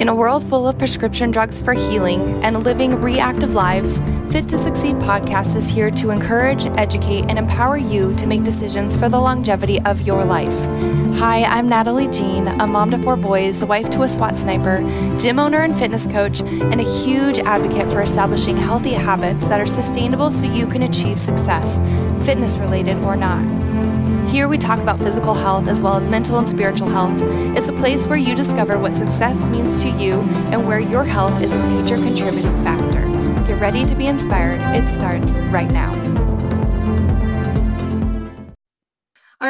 In a world full of prescription drugs for healing and living reactive lives, Fit to Succeed podcast is here to encourage, educate, and empower you to make decisions for the longevity of your life. Hi, I'm Natalie Jean, a mom to four boys, wife to a SWAT sniper, gym owner and fitness coach, and a huge advocate for establishing healthy habits that are sustainable so you can achieve success, fitness related or not. Here we talk about physical health as well as mental and spiritual health. It's a place where you discover what success means to you and where your health is a major contributing factor. Get ready to be inspired. It starts right now.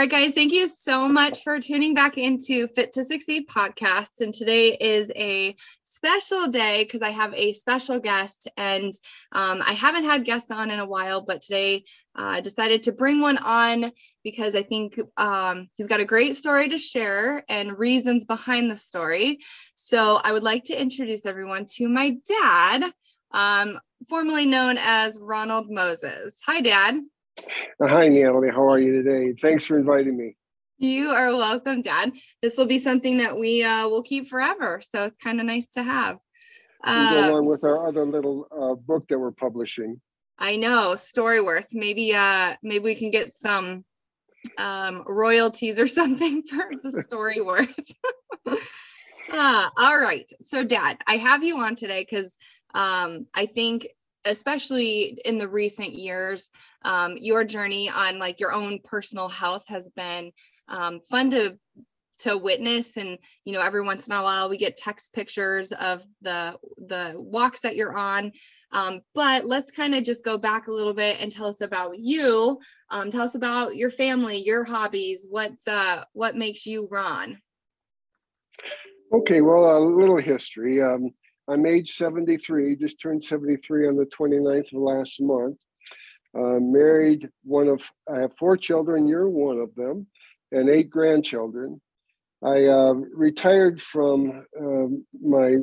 Right, guys, thank you so much for tuning back into Fit to Succeed podcast. And today is a special day because I have a special guest, and um, I haven't had guests on in a while, but today uh, I decided to bring one on because I think um, he's got a great story to share and reasons behind the story. So I would like to introduce everyone to my dad, um, formerly known as Ronald Moses. Hi, Dad. Uh, hi, Natalie. How are you today? Thanks for inviting me. You are welcome, Dad. This will be something that we uh, will keep forever. So it's kind of nice to have. Uh, go along with our other little uh, book that we're publishing. I know, Storyworth. Maybe uh, maybe we can get some um, royalties or something for the Storyworth. ah, all right. So, Dad, I have you on today because um, I think especially in the recent years um, your journey on like your own personal health has been um, fun to to witness. And you know every once in a while we get text pictures of the the walks that you're on. Um, but let's kind of just go back a little bit and tell us about you. Um, tell us about your family your hobbies what's uh what makes you ron okay well a little history. Um, I'm age 73, just turned 73 on the 29th of last month. Uh, married one of, I have four children, you're one of them, and eight grandchildren. I uh, retired from um, my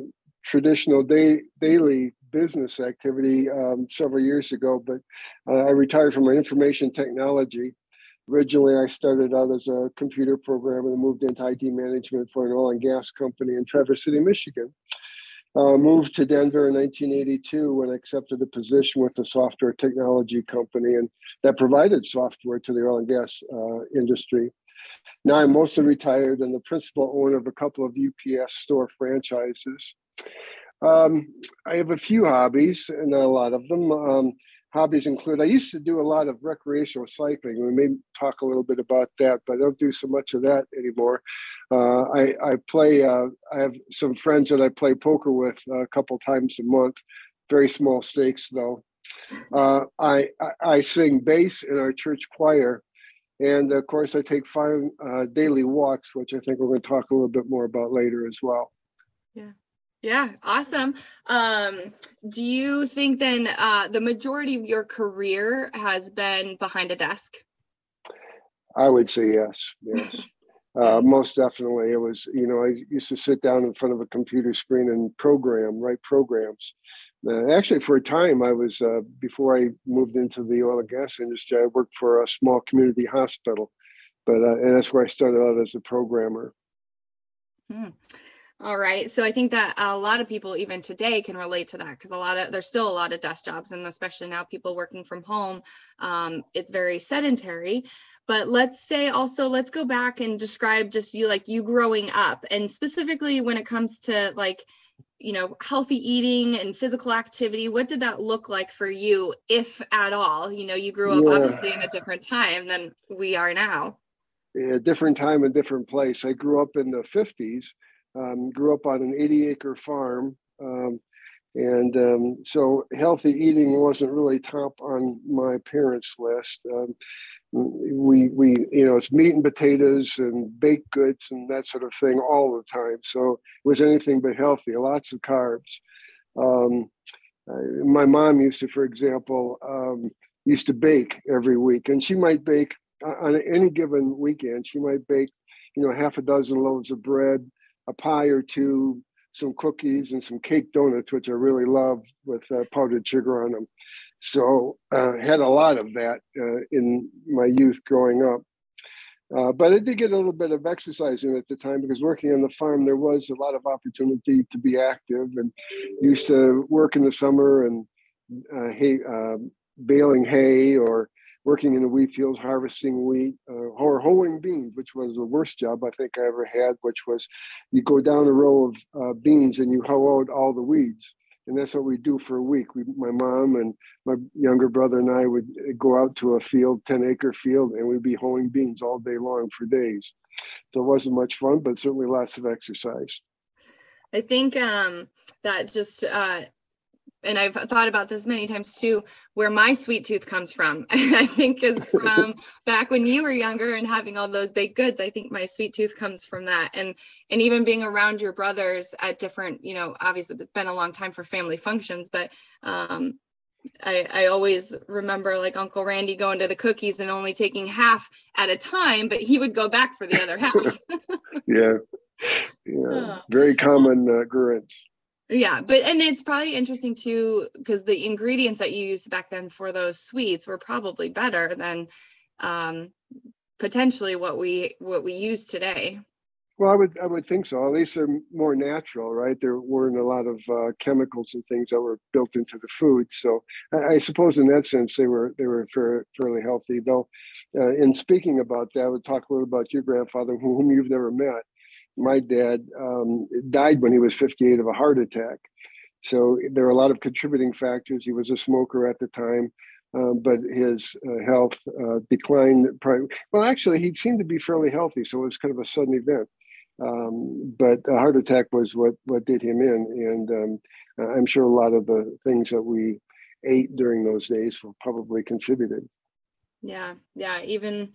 traditional day, daily business activity um, several years ago, but uh, I retired from my information technology. Originally, I started out as a computer programmer and moved into IT management for an oil and gas company in Traverse City, Michigan. Uh, moved to Denver in 1982 when I accepted a position with a software technology company and that provided software to the oil and gas uh, industry. Now I'm mostly retired and the principal owner of a couple of UPS store franchises. Um, I have a few hobbies, not a lot of them. Um, hobbies include I used to do a lot of recreational cycling. We may talk a little bit about that, but I don't do so much of that anymore. Uh, I, I play. Uh, I have some friends that I play poker with a couple times a month. Very small stakes though. Uh, I, I, I sing bass in our church choir, and of course I take five uh, daily walks, which I think we're going to talk a little bit more about later as well. Yeah. Yeah, awesome. Um, do you think then uh, the majority of your career has been behind a desk? I would say yes. Yes. uh, most definitely. It was, you know, I used to sit down in front of a computer screen and program, write programs. Uh, actually, for a time, I was, uh, before I moved into the oil and gas industry, I worked for a small community hospital. But uh, and that's where I started out as a programmer. Hmm. All right. So I think that a lot of people even today can relate to that because a lot of there's still a lot of desk jobs and especially now people working from home, um, it's very sedentary. But let's say also let's go back and describe just you like you growing up and specifically when it comes to like you know healthy eating and physical activity what did that look like for you if at all you know you grew up yeah. obviously in a different time than we are now a different time and different place i grew up in the 50s um, grew up on an 80 acre farm. Um, and um, so healthy eating wasn't really top on my parents' list. Um, we, we, you know, it's meat and potatoes and baked goods and that sort of thing all the time. So it was anything but healthy, lots of carbs. Um, my mom used to, for example, um, used to bake every week, and she might bake on any given weekend. She might bake, you know, half a dozen loaves of bread, a pie or two, some cookies, and some cake donuts, which I really love with uh, powdered sugar on them. So uh, had a lot of that uh, in my youth growing up. Uh, but I did get a little bit of exercise in at the time because working on the farm, there was a lot of opportunity to be active and used to work in the summer and uh, hay, uh, baling hay or working in the wheat fields, harvesting wheat, uh, or hoeing beans, which was the worst job I think I ever had, which was you go down a row of uh, beans and you hoe out all the weeds and that's what we do for a week. We, my mom and my younger brother and I would go out to a field, 10 acre field, and we'd be hoeing beans all day long for days. So it wasn't much fun, but certainly lots of exercise. I think um, that just uh, and I've thought about this many times too, where my sweet tooth comes from. I think is from back when you were younger and having all those baked goods. I think my sweet tooth comes from that. And and even being around your brothers at different, you know, obviously it's been a long time for family functions, but um I, I always remember like Uncle Randy going to the cookies and only taking half at a time, but he would go back for the other half. yeah. Yeah. Very common uh, occurrence yeah but and it's probably interesting too because the ingredients that you used back then for those sweets were probably better than um, potentially what we what we use today. Well i would i would think so. At least they're more natural right? There weren't a lot of uh, chemicals and things that were built into the food. So I, I, suppose in that sense they were they were fair, fairly healthy though uh, in speaking about that i would talk a little about your grandfather whom you've never met my dad um, died when he was 58 of a heart attack. So there are a lot of contributing factors. He was a smoker at the time, uh, but his uh, health uh, declined. well, actually, he seemed to be fairly healthy, so it was kind of a sudden event. Um, but a heart attack was what what did him in, and um, I'm sure a lot of the things that we ate during those days probably contributed. Yeah, yeah. Even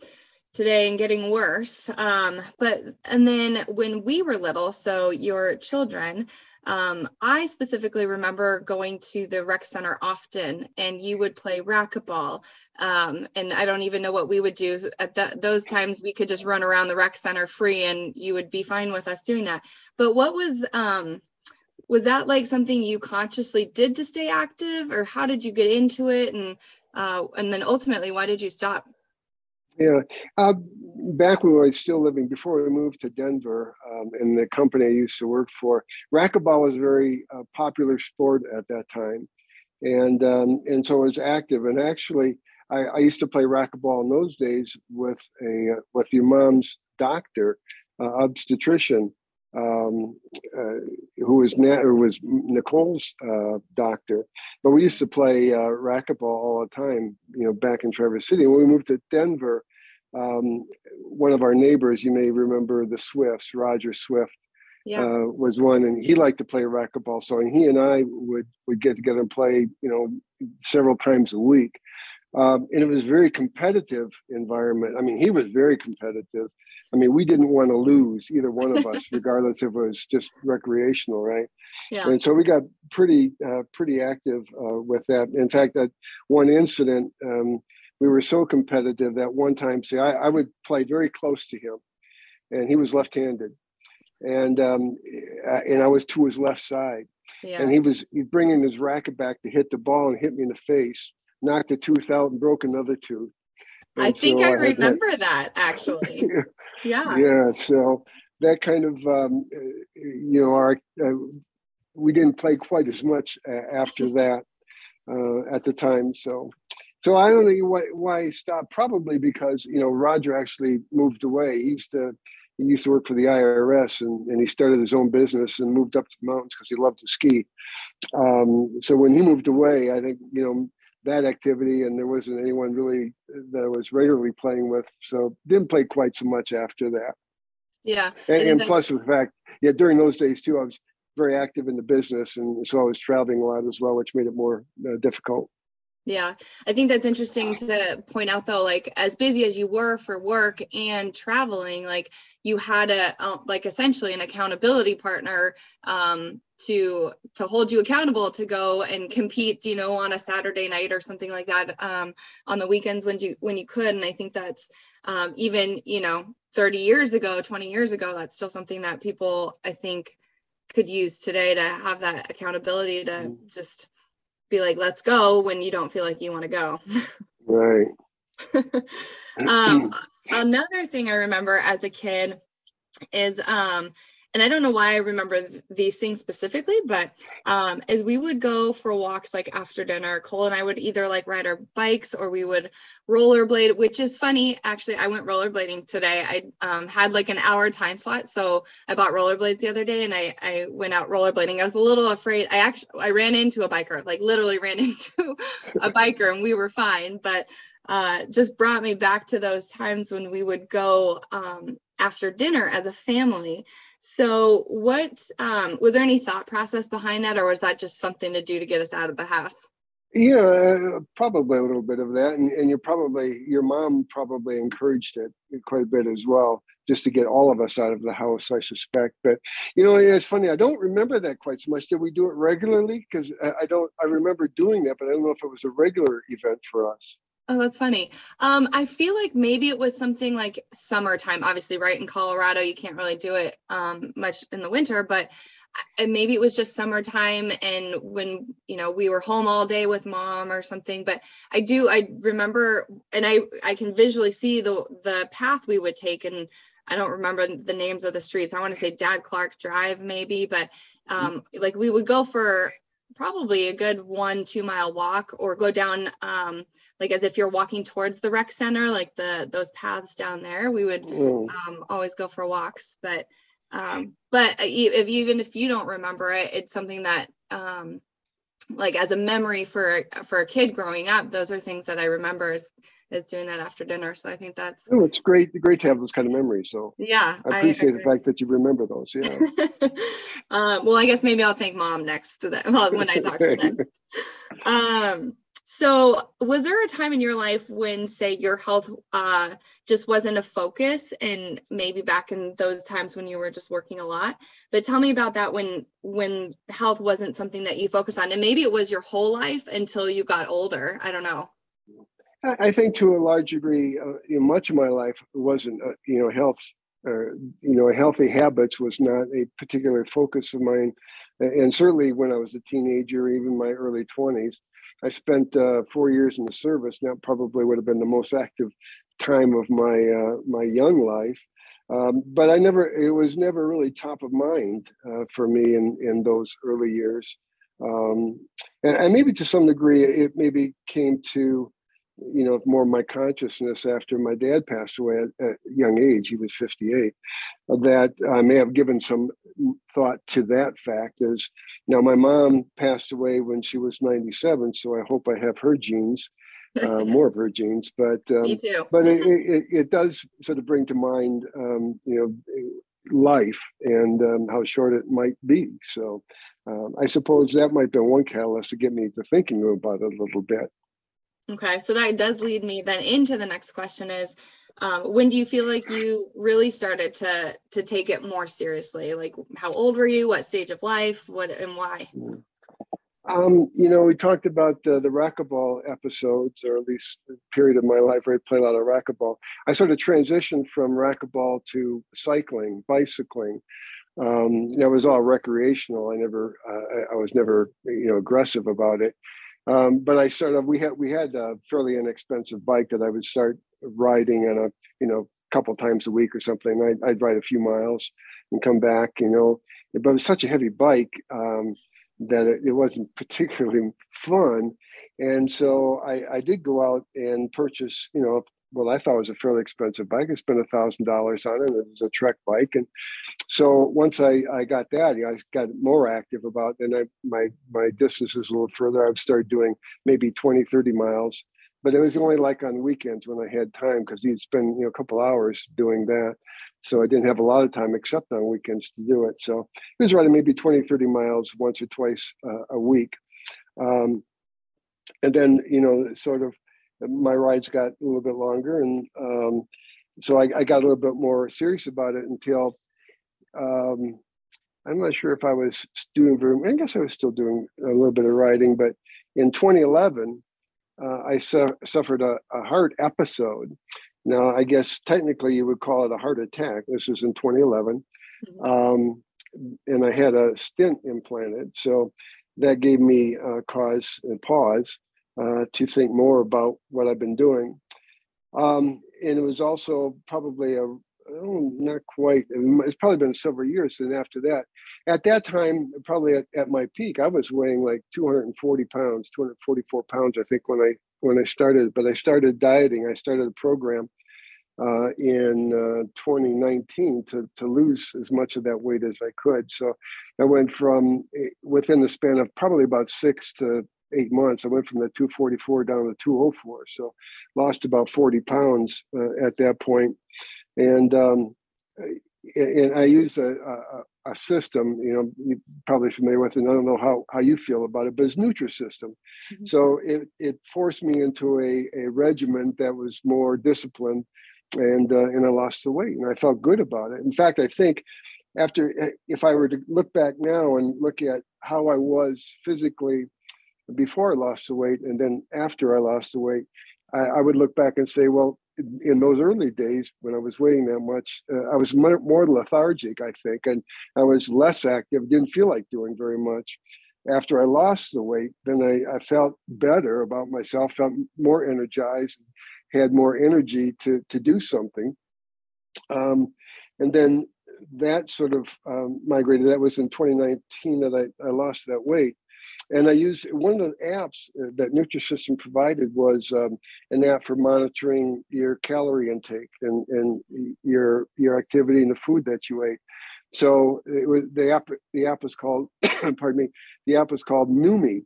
today and getting worse. Um, but and then when we were little, so your children, um, I specifically remember going to the rec center often, and you would play racquetball. Um, and I don't even know what we would do at those times. We could just run around the rec center free, and you would be fine with us doing that. But what was um, was that like something you consciously did to stay active, or how did you get into it? And uh, and then ultimately, why did you stop? Yeah, uh, back when I was still living, before we moved to Denver, um, the company I used to work for, racquetball was a very uh, popular sport at that time, and um, and so I was active. And actually, I, I, used to play racquetball in those days with a with your mom's doctor, uh, obstetrician, um, uh, who was Na- who was Nicole's uh, doctor. But we used to play uh, racquetball all the time, you know, back in Traverse City. When we moved to Denver, um, one of our neighbors, you may remember the Swifts, Roger Swift, yeah. Uh, was one, and he liked to play racquetball. So, and he and I would would get together and play, you know, several times a week. Um, and it was a very competitive environment. I mean, he was very competitive. I mean, we didn't want to lose either one of us, regardless if it was just recreational, right? Yeah. And so we got pretty uh, pretty active uh, with that. In fact, that one incident, um, we were so competitive that one time, see, I, I, would play very close to him, and he was left-handed, and um, and I was to his left side, yeah. and he was bringing his racket back to hit the ball and hit me in the face knocked a tooth out and broke another tooth. And I think so I, I remember that, that actually. yeah. Yeah. So that kind of, um, you know, our uh, we didn't play quite as much uh, after that uh, at the time. So, so I don't know why, why I stopped. Probably because you know Roger actually moved away. He used to he used to work for the IRS and, and he started his own business and moved up to the mountains because he loved to ski. Um, so when he moved away, I think you know that activity, and there wasn't anyone really that I was regularly playing with, so didn't play quite so much after that. Yeah, and, and plus the fact, yeah, during those days too, I was very active in the business, and so I was traveling a lot as well, which made it more uh, difficult. Yeah, I think that's interesting to point out though, like as busy as you were for work and traveling, like you had a uh, like essentially an accountability partner um, to to hold you accountable to go and compete, you know, on a Saturday night or something like that um, on the weekends when you when you could. And I think that's um, even you know 30 years ago, 20 years ago, that's still something that people I think could use today to have that accountability to mm-hmm. just be like, let's go when you don't feel like you want to go. right. um, Another thing I remember as a kid is um and I don't know why I remember th- these things specifically, but um, as we would go for walks like after dinner, Cole and I would either like ride our bikes or we would rollerblade, which is funny. Actually, I went rollerblading today. I um, had like an hour time slot, so I bought rollerblades the other day and I I went out rollerblading. I was a little afraid. I actually I ran into a biker, like literally ran into a biker, and we were fine, but uh, just brought me back to those times when we would go um, after dinner as a family so, what um, was there any thought process behind that, or was that just something to do to get us out of the house? Yeah, uh, probably a little bit of that, and, and you probably your mom probably encouraged it quite a bit as well, just to get all of us out of the house, I suspect. But you know, it's funny. I don't remember that quite so much. Did we do it regularly? Because I, I don't. I remember doing that, but I don't know if it was a regular event for us. Oh, that's funny. Um, I feel like maybe it was something like summertime. Obviously, right in Colorado, you can't really do it um, much in the winter, but and maybe it was just summertime and when you know we were home all day with mom or something but i do i remember and i i can visually see the the path we would take and i don't remember the names of the streets i want to say dad clark drive maybe but um like we would go for probably a good one two mile walk or go down um like as if you're walking towards the rec center, like the those paths down there, we would mm. um, always go for walks. But um, but if even if you don't remember it, it's something that um, like as a memory for for a kid growing up, those are things that I remember as is doing that after dinner. So I think that's oh, it's great, great to have those kind of memories. So yeah, I appreciate I the fact that you remember those. Yeah. um, well, I guess maybe I'll thank mom next to that well, when I talk to them. Um, so, was there a time in your life when, say, your health uh, just wasn't a focus, and maybe back in those times when you were just working a lot? But tell me about that when when health wasn't something that you focused on, and maybe it was your whole life until you got older. I don't know. I think to a large degree, uh, you know, much of my life wasn't, uh, you know, health, or you know, healthy habits was not a particular focus of mine, and certainly when I was a teenager, even my early twenties I spent uh, four years in the service. That probably would have been the most active time of my uh, my young life. Um, but I never, it was never really top of mind uh, for me in in those early years. Um, and, and, maybe to some degree, it maybe came to you know more my consciousness after my dad passed away at, at a young age he was 58 that i may have given some thought to that fact is now my mom passed away when she was 97 so i hope i have her genes uh, more of her genes but um, Me too. but it, it, it, does sort of bring to mind um, you know life and um, how short it might be so um, i suppose that might be one catalyst to get me to thinking about it a little bit Okay, so that does lead me then into the next question is um, when do you feel like you really started to to take it more seriously? Like how old were you? What stage of life? What and why? Um, you know, we talked about uh, the racquetball episodes, or at least period of my life where I played a lot of racquetball. I sort of transitioned from racquetball to cycling, bicycling. Um, was all recreational. I never, uh, I was never, you know, aggressive about it. Um, but I started. We had we had a fairly inexpensive bike that I would start riding on a you know couple times a week or something. I'd, I'd, ride a few miles and come back. You know, but it was such a heavy bike um, that it, it, wasn't particularly fun. And so I, I did go out and purchase you know well, I thought it was a fairly expensive bike. I spent a thousand dollars on it. It was a Trek bike, and so once I, I got that, you know, I got more active about. And I my my distances a little further. I've started doing maybe 20, 30 miles, but it was only like on weekends when I had time because you'd spend you know a couple hours doing that. So I didn't have a lot of time except on weekends to do it. So it was riding maybe 20, 30 miles once or twice uh, a week. Um, and then you know sort of my rides got a little bit longer, and um, so I, I, got a little bit more serious about it until um, I'm not sure if I was doing very. I guess I was still doing a little bit of riding, but in 2011, uh, I su- suffered a, a, heart episode. Now, I guess technically you would call it a heart attack. This was in 2011, mm-hmm. um, and I had a stent implanted, so that gave me a cause and pause uh, to think more about what I've been doing. Um, and it was also probably a oh, not quite. It's probably been several years. And after that, at that time, probably at, at my peak, I was weighing like 240 pounds, 244 pounds, I think, when I when I started. But I started dieting. I started a program uh, in uh, 2019 to to lose as much of that weight as I could. So I went from eh, within the span of probably about six to eight months. I went from the 244 down to 204. So lost about 40 pounds uh, at that point. and um, and I use a, a, a, system. You know, you're probably familiar with, it, and I don't know how how you feel about it, but it's Nutrisystem. Mm-hmm. So it it forced me into a a regimen that was more disciplined, and uh, and I lost the weight, and I felt good about it. In fact, I think after if I were to look back now and look at how I was physically before I lost the weight, and then after I lost the weight, I, I would look back and say, well, in those early days when I was weighing that much, uh, I was more lethargic, I think, and I was less active, didn't feel like doing very much. After I lost the weight, then I, I felt better about myself, felt more energized, had more energy to, to do something. Um, and then that sort of um, migrated. That was in 2019 that I, I lost that weight and I use one of the apps uh, that Nutrisystem provided was um, an app for monitoring your calorie intake and, and your your activity and the food that you ate. So it was the app. The app was called, pardon me. The app was called Numi,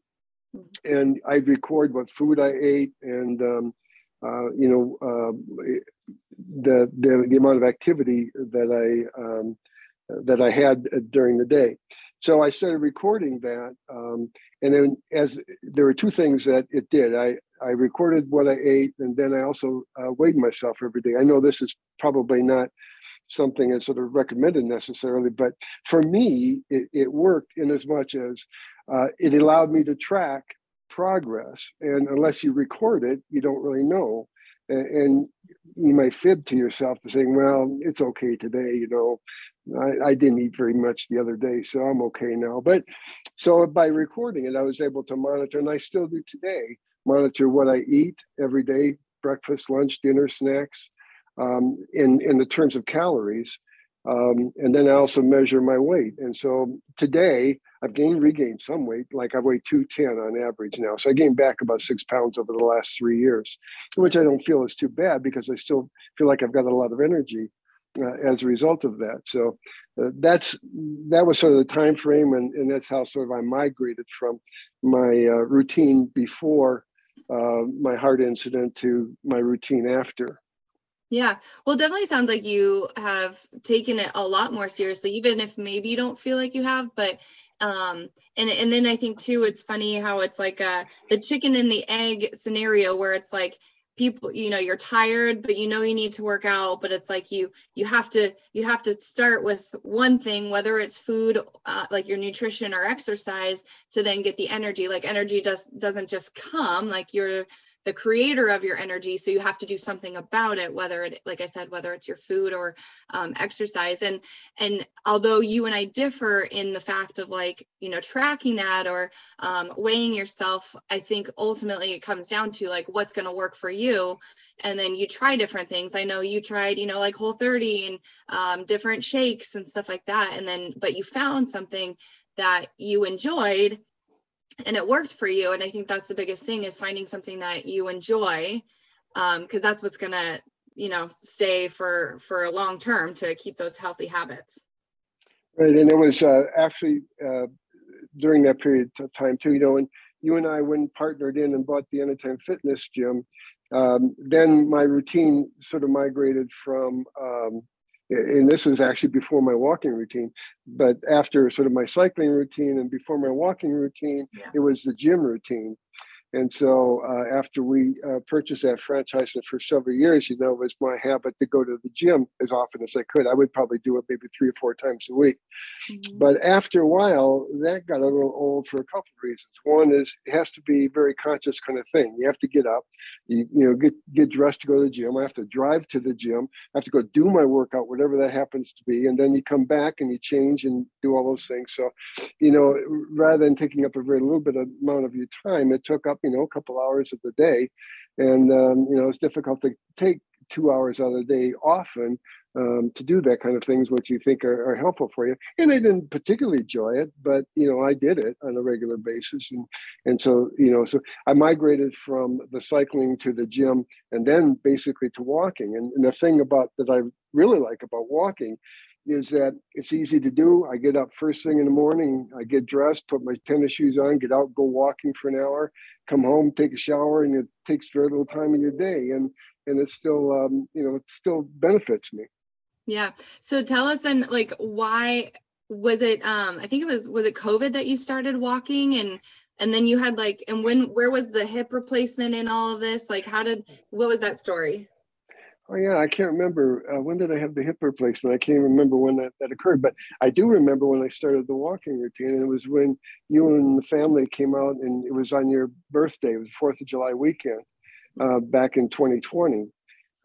mm-hmm. and I'd record what food I ate and um, uh, you know uh, the, the the amount of activity that I um, that I had during the day. So I started recording that, um, and then as there were two things that it did. I I recorded what I ate, and then I also uh, weighed myself every day. I know this is probably not something that's sort of recommended necessarily, but for me, it, it worked in as much as uh, it allowed me to track progress. And unless you record it, you don't really know. And, you might fib to yourself to saying, well, it's okay today, you know, I, I, didn't eat very much the other day, so I'm okay now. But so by recording it, I was able to monitor, and I still do today, monitor what I eat every day breakfast, lunch, dinner, snacks, um, in, in the terms of calories. Um, and then I also measure my weight. And so today I've gained, regained some weight. Like I weigh 210 on average now. So I gained back about six pounds over the last three years, which I don't feel is too bad because I still feel like I've got a lot of energy uh, as a result of that. So uh, that's that was sort of the time frame, and, and that's how sort of I migrated from my uh, routine before uh, my heart incident to my routine after. Yeah, well, definitely sounds like you have taken it a lot more seriously, even if maybe you don't feel like you have. But um, and and then I think too, it's funny how it's like a the chicken and the egg scenario where it's like people you know you're tired but you know you need to work out but it's like you you have to you have to start with one thing whether it's food uh, like your nutrition or exercise to then get the energy like energy just doesn't just come like you're the creator of your energy so you have to do something about it whether it like i said whether it's your food or um, exercise. And and although you and i differ in the fact of like you know tracking that or um, weighing yourself i think ultimately it comes down to like what's going to work for you. And then you try different things. I know you tried you know like whole 30 and um, different shakes and stuff like that. And then but you found something that you enjoyed and it worked for you. And i think that's the biggest thing is finding something that you enjoy because um, that's what's going to you know stay for for a long term to keep those healthy habits. Right and it was uh, actually uh, during that period of time too you know when you and i went partnered in and bought the anytime fitness gym um, then my routine sort of migrated from um, and this was actually before my walking routine but after sort of my cycling routine and before my walking routine yeah. it was the gym routine and so uh, after we uh, purchased that franchise for several years, you know, it was my habit to go to the gym as often as I could. I would probably do it maybe three or four times a week. Mm-hmm. But after a while, that got a little old for a couple of reasons. One is it has to be a very conscious kind of thing. You have to get up, you, you know, get, get dressed to go to the gym. I have to drive to the gym. I have to go do my workout, whatever that happens to be. And then you come back and you change and do all those things. So, you know, rather than taking up a very little bit of amount of your time, it took up you know, a couple hours of the day. And, um, you know, it's difficult to take two hours out of the day often um, to do that kind of things, which you think are, are, helpful for you. And I didn't particularly enjoy it, but you know, I did it on a regular basis, and and so you know, so I migrated from the cycling to the gym, and then basically to walking. And, and the thing about that I really like about walking is that it's easy to do. I get up first thing in the morning, I get dressed, put my tennis shoes on, get out, go walking for an hour, come home, take a shower, and it takes very little time in your day. And and it still um, you know it still benefits me. Yeah. So tell us then like why was it um i think it was was it covid that you started walking? And and then you had like and when where was the hip replacement in all of this? Like how did what was that story oh yeah i can't remember uh, when did i have the hip replacement i can't remember when that, that occurred but i do remember when i started the walking routine and it was when you and the family came out and it was on your birthday it was fourth of july weekend uh, back in 2020.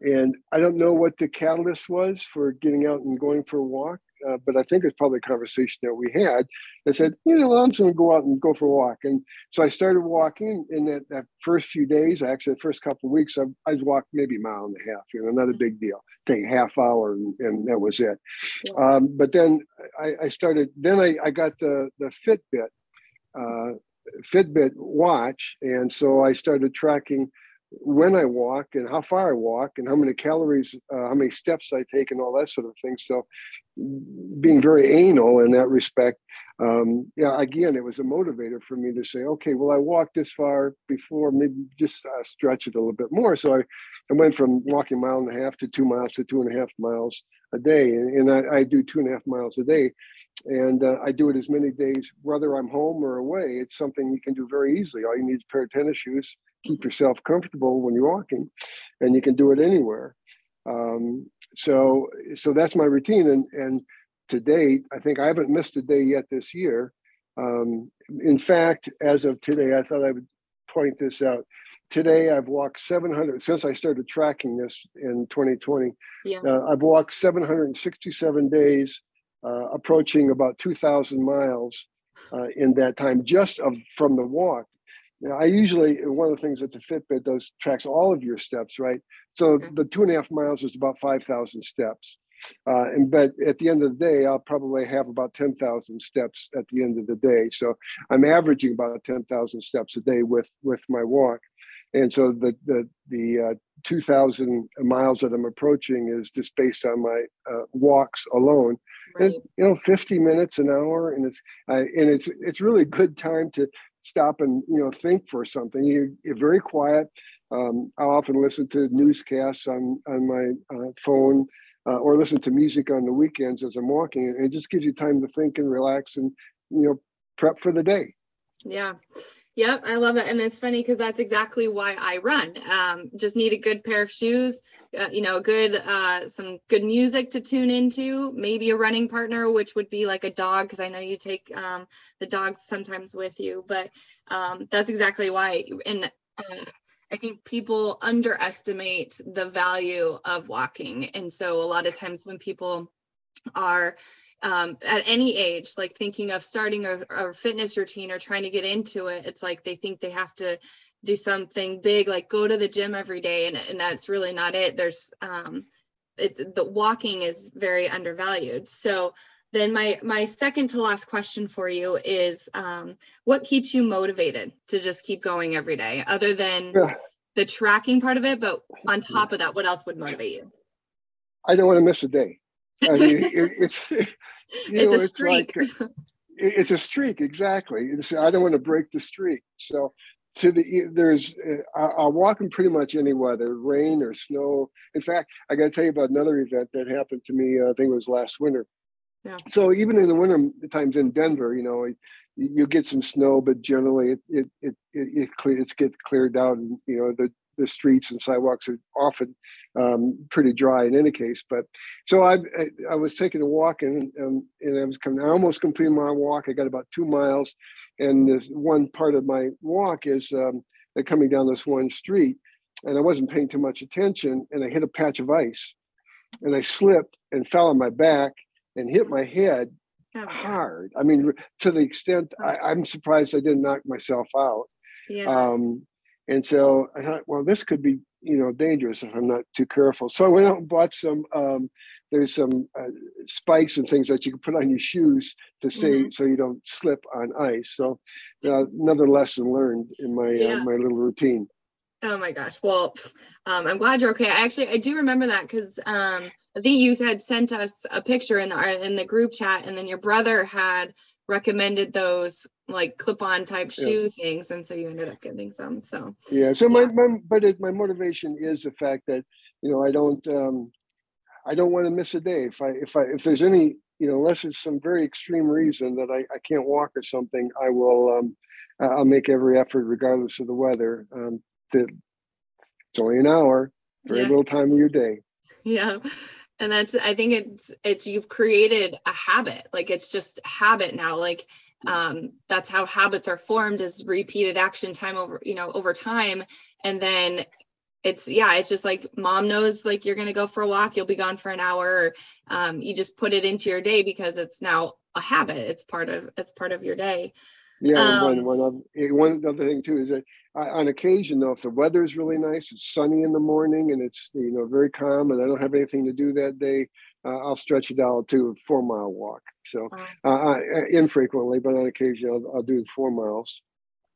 And I don't know what the catalyst was for getting out and going for a walk, uh, but I think it's probably a conversation that we had. I said, you know, I'm just going to go out and go for a walk. And so I started walking. In that, that first few days, actually, the first couple of weeks, I, I walked maybe a mile and a half, you know, not a big deal. Take half hour and, and that was it. Um, but then I, I, started, then I, I got the, the Fitbit. Uh, Fitbit watch. And so I started tracking when I walk and how far I walk and how many calories, uh, how many steps I take, and all that sort of thing. So, being very anal in that respect, um, yeah, again, it was a motivator for me to say, okay, well, I walked this far before, maybe just uh, stretch it a little bit more. So I, I went from walking a mile and a half to two miles to two and a half miles a day, and, and I, I, do two and a half miles a day, and uh, I do it as many days, whether I'm home or away. It's something you can do very easily. All you need is a pair of tennis shoes keep yourself comfortable when you're walking, and you can do it anywhere. Um, so so that's my routine, and and to date, I think I haven't missed a day yet this year. Um, in fact, as of today, I thought I would point this out. Today, I've walked 700 since I started tracking this in 2020. Yeah. Uh, I've walked 767 days, uh, approaching about 2,000 miles uh, in that time, just of from the walk. Now, I usually one of the things that the Fitbit does tracks all of your steps, right? So okay. the two and a half miles is about five thousand steps, uh, and but at the end of the day, I'll probably have about ten thousand steps at the end of the day. So I'm averaging about ten thousand steps a day with with my walk, and so the the the uh, two thousand miles that I'm approaching is just based on my uh, walks alone. Right. And, you know, 50 minutes an hour, and it's I, and it's it's really good time to stop and you know think for something. You, are very quiet. Um, I'll often listen to newscasts on on my uh, phone uh, or listen to music on the weekends as I'm walking, it just gives you time to think and relax and you know prep for the day. Yeah. Yep, I love it, and it's funny because that's exactly why I run. Um, just need a good pair of shoes, uh, you know, good uh, some good music to tune into, maybe a running partner, which would be like a dog, because I know you take um, the dogs sometimes with you. But um, that's exactly why. And uh, I think people underestimate the value of walking, and so a lot of times when people are um, at any age, like thinking of starting a, a, fitness routine or trying to get into it, it's like they think they have to do something big, like go to the gym every day, and, and that's really not it. There's um, it, the walking is very undervalued. So then my my second to last question for you is, um, what keeps you motivated to just keep going every day, other than yeah. the tracking part of it? But on top of that, what else would motivate you? I don't want to miss a day. I mean, it, it's it's know, a streak. It's, like, it's a streak, exactly. It's, I don't want to break the streak. So to the there's uh, I'll walk in pretty much any weather, rain or snow. In fact, I got to tell you about another event that happened to me. Uh, I think it was last winter. Yeah. So even in the winter times in Denver, you know, you get some snow, but generally it it it it, it, clear, it gets cleared out, and you know the the streets and sidewalks are often um, pretty dry in any case. But so I, I, I was taking a walk and, and, and I was coming, I almost completed my walk. I got about two miles, and this one part of my walk is um, coming down this one street, and I wasn't paying too much attention, and I hit a patch of ice, and I slipped and fell on my back and hit my head oh, hard. I mean, to the extent I, I'm surprised I didn't knock myself out. Yeah. Um, And so I thought, well, this could be, you know, dangerous if I'm not too careful. So I went out and bought some. Um, there's some uh, spikes and things that you can put on your shoes to stay mm-hmm. so you don't slip on ice. So uh, another lesson learned in my uh, yeah. uh, my little routine. Oh my gosh. Well, um, I'm glad you're okay. I actually I do remember that because um, I think you had sent us a picture in the in the group chat, and then your brother had recommended those like clip-on type shoe yeah. things, and so you ended up getting some. So yeah. So yeah. my, my but it, my motivation is the fact that you know I don't um, I don't want to miss a day. If I if I if there's any you know unless it's some very extreme reason that I, I can't walk or something, I will um, I'll make every effort regardless of the weather. Um, that it's only an hour, very yeah. little time of your day. Yeah. And that's I think it's it's you've created a habit. Like it's just habit now. Like um that's how habits are formed is repeated action time over, you know, over time. And then it's yeah it's just like mom knows like you're going to go for a walk you'll be gone for an hour um, you just put it into your day because it's now a habit it's part of it's part of your day yeah um, one, one, one other thing too is that on occasion though if the weather is really nice it's sunny in the morning and it's you know very calm and i don't have anything to do that day uh, i'll stretch it out to a four mile walk. So uh, uh, infrequently but on occasion I'll, I'll do four miles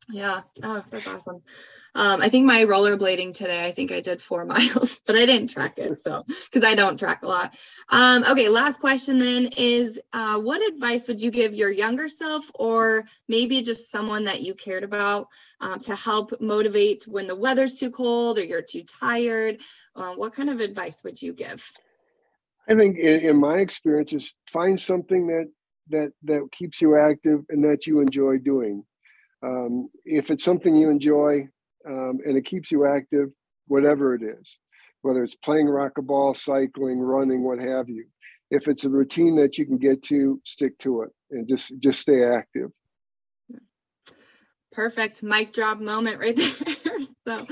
yeah oh that's awesome um, I think my rollerblading today, I think I did four miles, but I didn't track it. So, because I don't track a lot. Um, okay, last question then is uh, what advice would you give your younger self or maybe just someone that you cared about um, to help motivate when the weather's too cold or you're too tired? Uh, what kind of advice would you give? I think in, in my experiences, find something that that that keeps you active and that you enjoy doing. Um, if it's something you enjoy, um, and it keeps you active, whatever it is, whether it's playing racquetball, cycling, running, what have you. If it's a routine that you can get to, stick to it and just just stay active. Perfect mic drop moment right there. so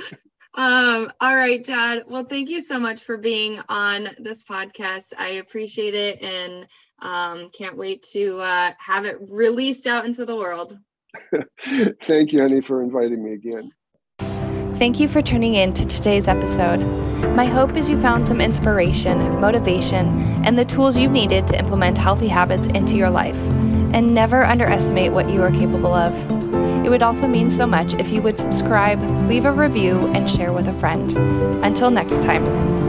um, all right, Dad. Well, thank you so much for being on this podcast. I appreciate it and um, can't wait to uh, have it released out into the world. thank you, honey, for inviting me again. Thank you for tuning in to today's episode. My hope is you found some inspiration, motivation, and the tools you needed to implement healthy habits into your life. And never underestimate what you are capable of. It would also mean so much if you would subscribe, leave a review, and share with a friend. Until next time.